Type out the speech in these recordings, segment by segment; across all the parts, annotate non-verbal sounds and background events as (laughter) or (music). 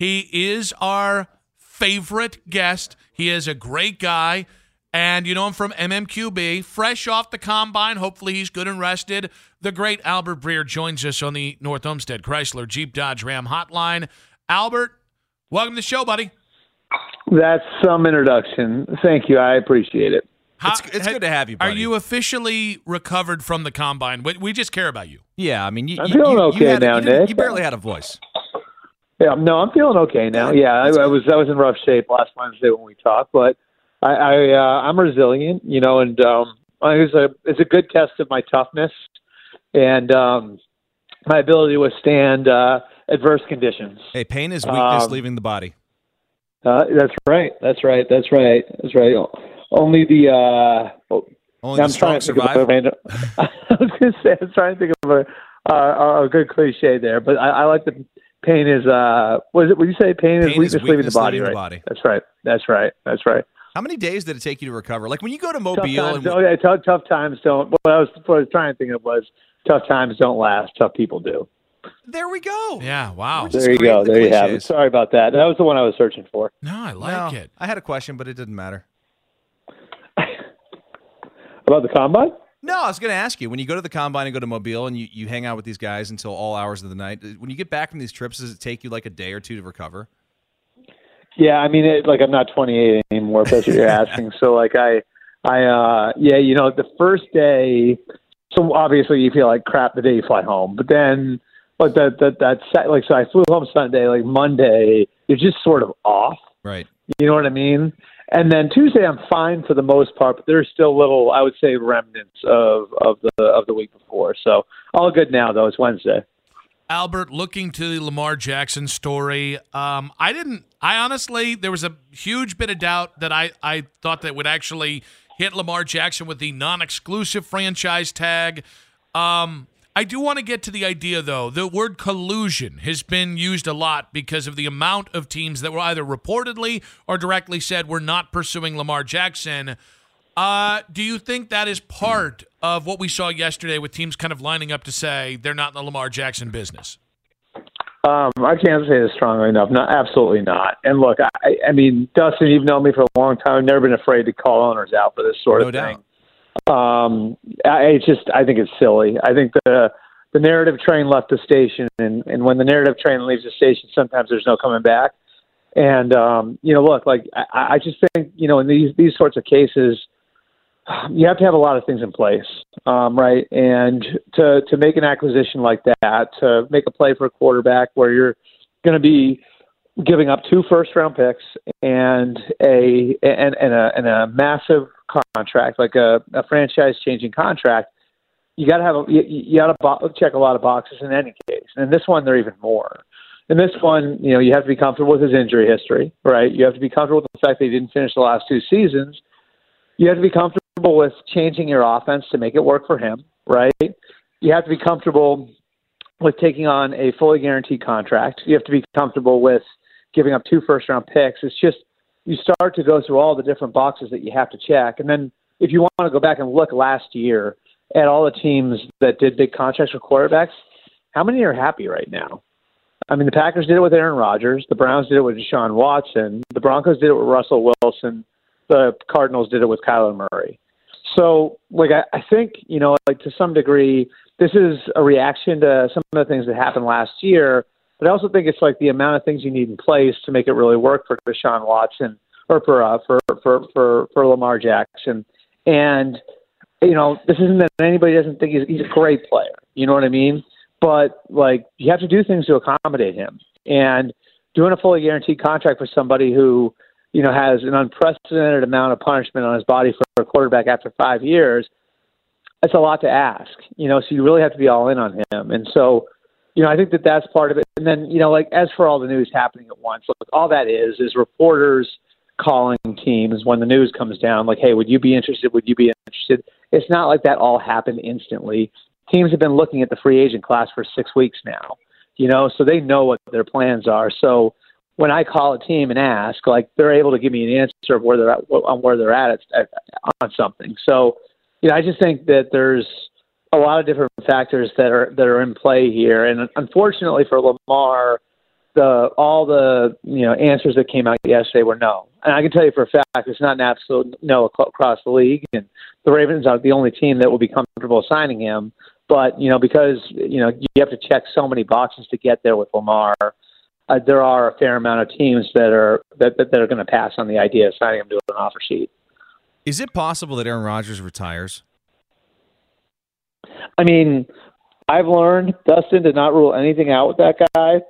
He is our favorite guest. He is a great guy. And you know him from MMQB, fresh off the combine. Hopefully, he's good and rested. The great Albert Breer joins us on the North Olmsted Chrysler Jeep Dodge Ram hotline. Albert, welcome to the show, buddy. That's some introduction. Thank you. I appreciate it. How- It's, it's good to have you. Are you officially recovered from the combine? We, we just care about you. Yeah, I mean, you, I'm you, feeling you, okay you had, now, you, didn't- Nick. you barely had a voice. Yeah, no, I'm feeling okay now. Yeah, I, I was I was in rough shape last Wednesday when we talked, but I, I uh, I'm resilient, you know, and um, it's a it's a good test of my toughness and um, my ability to withstand uh, adverse conditions. Hey, pain is weakness Um, leaving the body. Uh, that's right. That's right. That's right. That's right. Only the uh, Only I'm the strong trying to think of survive. a. (laughs) (laughs) I was going to say I'm trying to think of a uh, a good cliche there, but I, I like the pain is uh what is it? What you say? Pain, is Pain is weakness, leaving the body. leaving the body. That's right. That's right. That's right. How many days did it take you to recover? Like when you go to Tough Mobile times, and don't, yeah, tough, tough times don't. What I was what I was trying to think of was tough times don't last. Tough people do. there we go. Yeah, wow. There you go. the There you have it. Sorry about that. That was the one I was searching for. No, I like No, it. I had a question, but it didn't matter. (laughs) About the combine? No, I was going to ask you when you go to the combine and go to Mobile and you, you hang out with these guys until all hours of the night. When you get back from these trips, does it take you like a day or two to recover? Yeah, I mean, it, like I'm not 28 anymore. If that's what you're asking. (laughs) So like I, I, uh, yeah, you know, the first day. So obviously you feel like crap the day you fly home, but then like that that that set, like so I flew home Sunday. Like Monday, you're just sort of off. Right. You know what I mean? And then Tuesday, I'm fine for the most part, but there's still little, I would say, remnants of of the of the week before. So all good now, though. It's Wednesday. Albert, looking to the Lamar Jackson story, um, I didn't. I honestly, there was a huge bit of doubt that I I thought that would actually hit Lamar Jackson with the non-exclusive franchise tag. Um, I do want to get to the idea, though. The word collusion has been used a lot because of the amount of teams that were either reportedly or directly said we're not pursuing Lamar Jackson. Uh, do you think that is part of what we saw yesterday with teams kind of lining up to say they're not in the Lamar Jackson business? Um, I can't say this strongly enough. Not absolutely not. And look, I, I mean, Dustin, you've known me for a long time. I've never been afraid to call owners out for this sort No of doubt. thing. Um, I it's just, I think it's silly. I think the the narrative train left the station, and and when the narrative train leaves the station, sometimes there's no coming back. And um, you know, look, like I, I just think you know, in these these sorts of cases, you have to have a lot of things in place, um, right? And to to make an acquisition like that, to make a play for a quarterback where you're going to be giving up two first round picks and a and, and a and a massive contract, like a, a franchise changing contract, you got to have a, you, you got to bo- check a lot of boxes in any case. And in this one, they're even more. In this one, you know, you have to be comfortable with his injury history, right? You have to be comfortable with the fact that he didn't finish the last two seasons. You have to be comfortable with changing your offense to make it work for him, right? You have to be comfortable with taking on a fully guaranteed contract. You have to be comfortable with giving up two first round picks. It's just you start to go through all the different boxes that you have to check. And then if you want to go back and look last year at all the teams that did big contracts for quarterbacks, how many are happy right now? I mean, the Packers did it with Aaron Rodgers. The Browns did it with Deshaun Watson. The Broncos did it with Russell Wilson. The Cardinals did it with Kyler Murray. So, like, I, I think, you know, like to some degree, this is a reaction to some of the things that happened last year. But I also think it's like the amount of things you need in place to make it really work for Deshaun Watson or for uh, for, for for for Lamar Jackson. And you know, this isn't that anybody doesn't think he's, he's a great player. You know what I mean? But like, you have to do things to accommodate him. And doing a fully guaranteed contract for somebody who you know has an unprecedented amount of punishment on his body for a quarterback after five years, that's a lot to ask. You know, so you really have to be all in on him. And so you know, I think that that's part of it. And then, you know, like as for all the news happening at once, look, all that is is reporters calling teams when the news comes down, like, hey, would you be interested? Would you be interested? It's not like that all happened instantly. Teams have been looking at the free agent class for six weeks now, you know, so they know what their plans are. So when I call a team and ask, like, they're able to give me an answer of where they're at on where they're at, at on something. So, you know, I just think that there's a lot of different factors that are that are in play here, and unfortunately for Lamar, the all the you know answers that came out yesterday were no. And I can tell you for a fact it's not an absolute no across the league. And the Ravens are the only team that will be comfortable signing him. But you know because you know you have to check so many boxes to get there with Lamar. Uh, there are a fair amount of teams that are that that, that are going to pass on the idea of signing him to an offer sheet. Is it possible that Aaron Rodgers retires? I mean, I've learned Dustin did not rule anything out with that guy,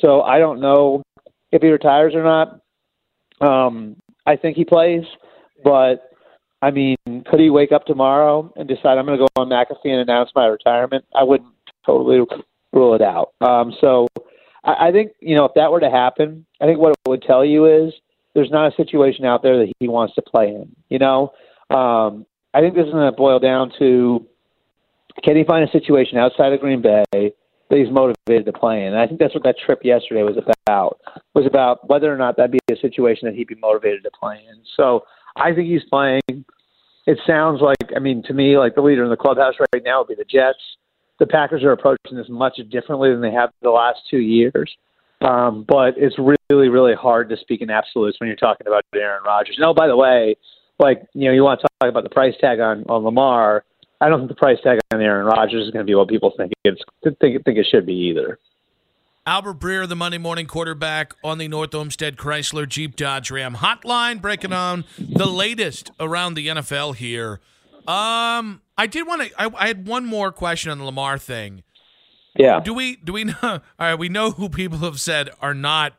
so I don't know if he retires or not. Um, I think he plays, but I mean, could he wake up tomorrow and decide I'm going to go on McAfee and announce my retirement? I wouldn't totally rule it out. Um, so I, I think you know if that were to happen, I think what it would tell you is there's not a situation out there that he wants to play in. You know, um, I think this is going to boil down to can he find a situation outside of Green Bay that he's motivated to play in? And I think that's what that trip yesterday was about. Was about whether or not that'd be a situation that he'd be motivated to play in. So I think he's playing. It sounds like, I mean, to me, like the leader in the clubhouse right now would be the Jets. The Packers are approaching this much differently than they have the last two years. Um, but it's really, really hard to speak in absolutes when you're talking about Aaron Rodgers. No, by the way, like you know, you want to talk about the price tag on on Lamar. I don't think the price tag on Aaron Rodgers is going to be what people think it's think think it should be either. Albert Breer, the Monday morning quarterback on the North Olmsted Chrysler Jeep Dodge Ram hotline, breaking on the latest around the NFL here. Um, I did want to. I, I, had one more question on the Lamar thing. Yeah. Do we do we know? (laughs) All right, we know who people have said are not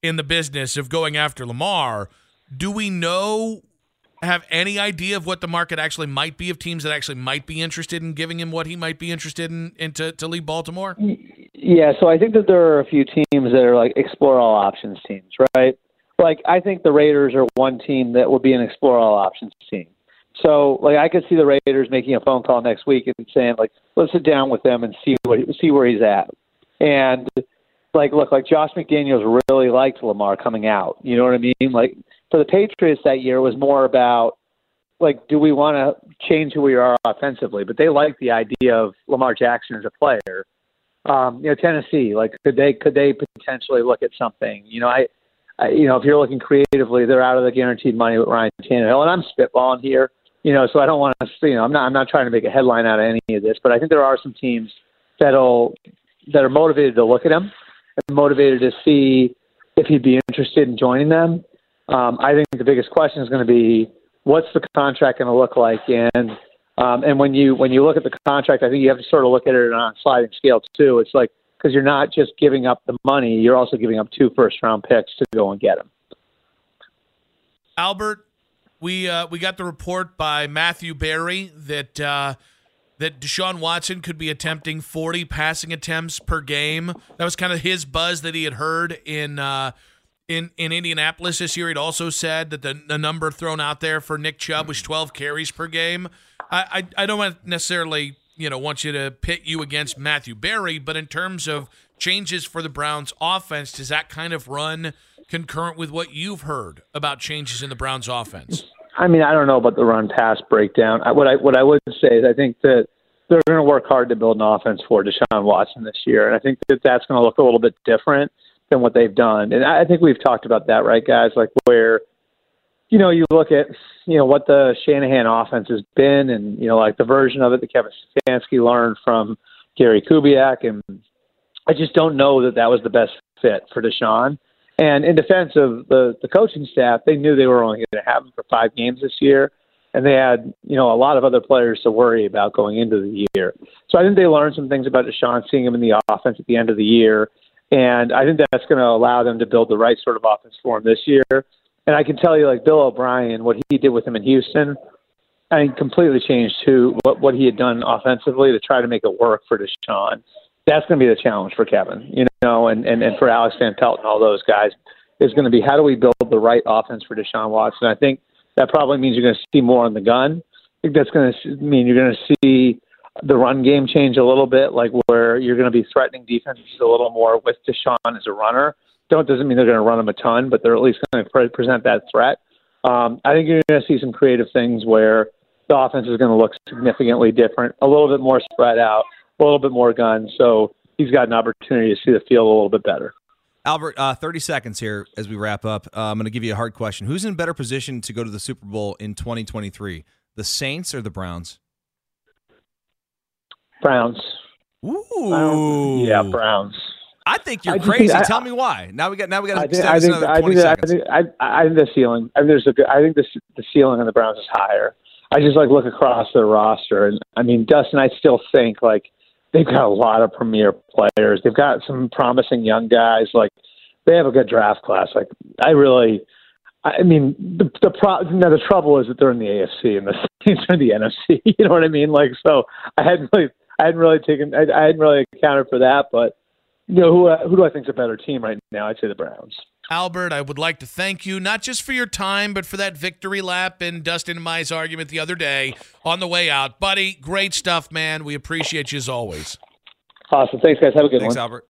in the business of going after Lamar. Do we know have any idea of what the market actually might be of teams that actually might be interested in giving him what he might be interested in, in to, to leave Baltimore? Yeah, so I think that there are a few teams that are like explore all options teams, right? Like I think the Raiders are one team that will be an explore all options team. So like I could see the Raiders making a phone call next week and saying like let's sit down with them and see what see where he's at. And like look like Josh McDaniels really liked Lamar coming out. You know what I mean? Like for the Patriots that year was more about like, do we want to change who we are offensively? But they like the idea of Lamar Jackson as a player. Um, you know, Tennessee, like, could they could they potentially look at something? You know, I, I, you know, if you're looking creatively, they're out of the guaranteed money with Ryan Tannehill, and I'm spitballing here. You know, so I don't want to, you know, I'm not I'm not trying to make a headline out of any of this, but I think there are some teams that'll that are motivated to look at him and motivated to see if he'd be interested in joining them. Um, I think the biggest question is going to be what's the contract going to look like, and um, and when you when you look at the contract, I think you have to sort of look at it on a sliding scale too. It's like because you're not just giving up the money, you're also giving up two first round picks to go and get him. Albert, we uh, we got the report by Matthew Berry that uh, that Deshaun Watson could be attempting 40 passing attempts per game. That was kind of his buzz that he had heard in uh, in, in Indianapolis this year. He'd also said that the, the number thrown out there for Nick Chubb was mm-hmm. 12 carries per game. I, I, I don't necessarily you know want you to pit you against Matthew Berry, but in terms of changes for the Browns offense, does that kind of run concurrent with what you've heard about changes in the Browns offense? I mean, I don't know about the run pass breakdown. What I what I would say is I think that they're going to work hard to build an offense for Deshaun Watson this year, and I think that that's going to look a little bit different than what they've done. And I think we've talked about that, right, guys? Like where, you know, you look at, you know, what the Shanahan offense has been and, you know, like the version of it that Kevin Stefanski learned from Gary Kubiak. And I just don't know that that was the best fit for Deshaun. And in defense of the, the coaching staff, they knew they were only going to have him for five games this year. And they had, you know, a lot of other players to worry about going into the year. So I think they learned some things about Deshaun, seeing him in the offense at the end of the year and I think that's going to allow them to build the right sort of offense for him this year. And I can tell you, like Bill O'Brien, what he did with him in Houston, I think completely changed who what what he had done offensively to try to make it work for Deshaun. That's going to be the challenge for Kevin, you know, and and, and for Alex Van Pelt and all those guys is going to be how do we build the right offense for Deshaun Watson. I think that probably means you're going to see more on the gun. I think that's going to mean you're going to see the run game change a little bit, like where you're going to be threatening defenses a little more with Deshaun as a runner. Don't doesn't mean they're going to run him a ton, but they're at least going to pre- present that threat. Um, I think you're going to see some creative things where the offense is going to look significantly different, a little bit more spread out, a little bit more guns. So he's got an opportunity to see the field a little bit better. Albert, uh, 30 seconds here as we wrap up. Uh, I'm going to give you a hard question. Who's in better position to go to the Super Bowl in 2023, the Saints or the Browns? Browns. Ooh, Yeah, Browns. I think you're I crazy. think- I- Tell me why. Now we got. Now we got I to think, I think, another I 20 think, I seconds. think, I, I think the ceiling. I think there's a good. I think the the ceiling on the Browns is higher. I just like look across their roster, and I mean, Dustin. I still think like they've got a lot of premier players. They've got some promising young guys. Like they have a good draft class. Like I really. I mean, the the pro, now the trouble is that they're in the AFC and the (laughs) Saints are in the NFC. (laughs) You know what I mean? Like, so I hadn't really, I hadn't really taken, I, I hadn't really accounted for that. But you know, who uh, who do I think is a better team right now? I'd say the Browns. Albert, I would like to thank you not just for your time, but for that victory lap in Dustin and Mai's argument the other day on the way out. Buddy, great stuff, man. We appreciate you as always. Awesome. Thanks, guys. Have a good Thanks, one. Thanks, Albert.